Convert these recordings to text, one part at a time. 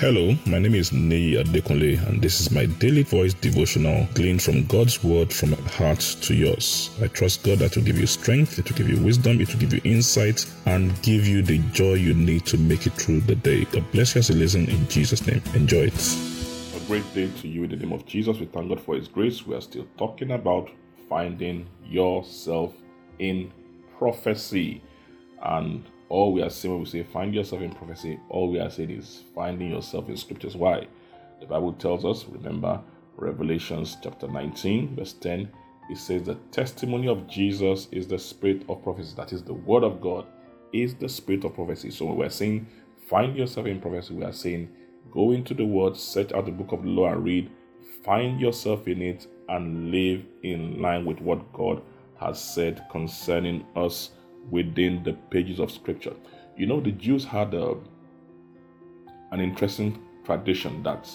Hello, my name is Nei Adekunle, and this is my daily voice devotional gleaned from God's word from my heart to yours. I trust God that will give you strength, it will give you wisdom, it will give you insight, and give you the joy you need to make it through the day. God bless you as you listen in Jesus' name. Enjoy it. A great day to you in the name of Jesus. We thank God for His grace. We are still talking about finding yourself in prophecy. And all we are saying when we say find yourself in prophecy, all we are saying is finding yourself in scriptures. Why? The Bible tells us, remember, Revelations chapter 19, verse 10, it says the testimony of Jesus is the spirit of prophecy. That is, the word of God is the spirit of prophecy. So we're saying find yourself in prophecy, we are saying go into the word, search out the book of the law and read, find yourself in it, and live in line with what God has said concerning us within the pages of scripture. You know, the Jews had a, uh, an interesting tradition that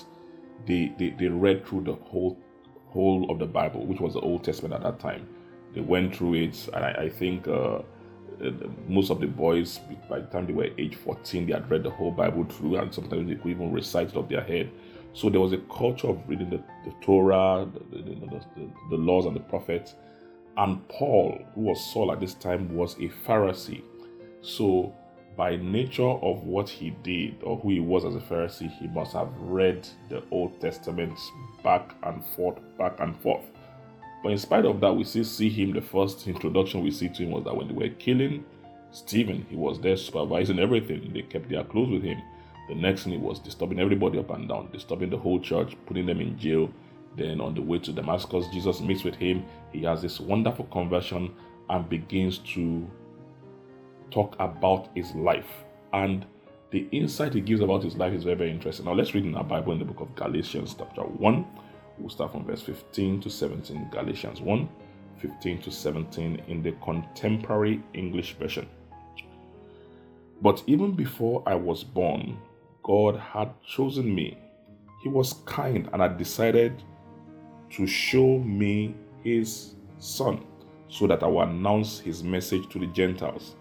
they, they, they read through the whole whole of the Bible, which was the Old Testament at that time. They went through it, and I, I think uh, uh most of the boys, by the time they were age 14, they had read the whole Bible through, and sometimes they could even recite it off their head. So there was a culture of reading the, the Torah, the, the, the laws and the prophets, and Paul, who was Saul at this time, was a Pharisee. So, by nature of what he did or who he was as a Pharisee, he must have read the Old Testament back and forth, back and forth. But in spite of that, we still see him. The first introduction we see to him was that when they were killing Stephen, he was there supervising everything. They kept their clothes with him. The next thing he was disturbing everybody up and down, disturbing the whole church, putting them in jail, then on the way to Damascus, Jesus meets with him. He has this wonderful conversion and begins to talk about his life. And the insight he gives about his life is very, very interesting. Now let's read in our Bible in the book of Galatians, chapter 1. We'll start from verse 15 to 17. Galatians 1, 15 to 17 in the contemporary English version. But even before I was born, God had chosen me. He was kind and had decided to show me his son so that I will announce his message to the Gentiles.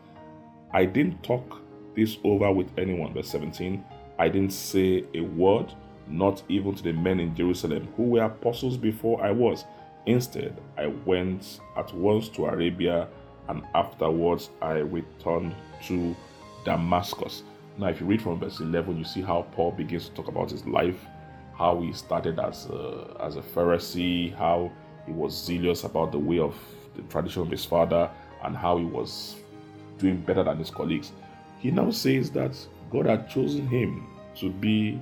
I didn't talk this over with anyone. Verse 17 I didn't say a word, not even to the men in Jerusalem who were apostles before I was. Instead, I went at once to Arabia and afterwards I returned to Damascus. Now, if you read from verse 11, you see how Paul begins to talk about his life how he started as a, as a Pharisee, how he was zealous about the way of the tradition of his father, and how he was doing better than his colleagues. He now says that God had chosen him to be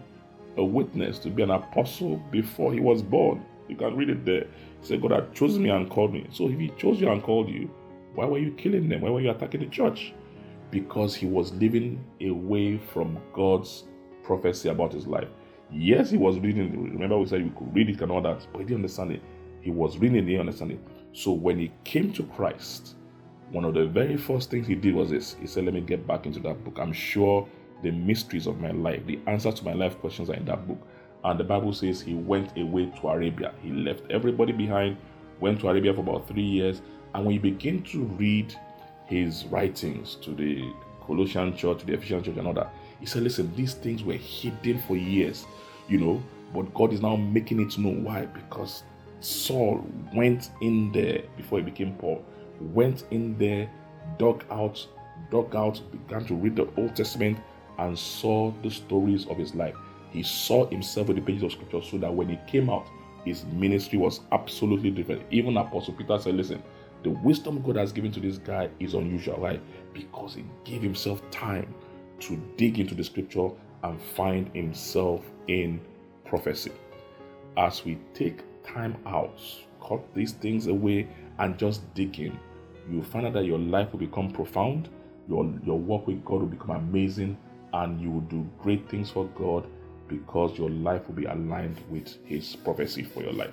a witness, to be an apostle before he was born. You can read it there. He said, God had chosen me and called me. So if he chose you and called you, why were you killing them? Why were you attacking the church? Because he was living away from God's prophecy about his life. Yes, he was reading. Remember, we said we could read it and all that, but he didn't understand it. He was reading, he didn't understand it. So when he came to Christ, one of the very first things he did was this. He said, Let me get back into that book. I'm sure the mysteries of my life, the answers to my life questions are in that book. And the Bible says he went away to Arabia. He left everybody behind, went to Arabia for about three years. And when you begin to read his writings to the Colossian church, to the Ephesian church, and all that, he said, Listen, these things were hidden for years you know, but God is now making it known. Why? Because Saul went in there before he became Paul, went in there, dug out, dug out, began to read the Old Testament and saw the stories of his life. He saw himself in the pages of scripture so that when he came out, his ministry was absolutely different. Even Apostle Peter said, Listen, the wisdom God has given to this guy is unusual. Why? Because he gave himself time to dig into the scripture and find himself in prophecy. As we take time out, cut these things away, and just dig in, you'll find out that your life will become profound, your, your work with God will become amazing, and you will do great things for God because your life will be aligned with His prophecy for your life.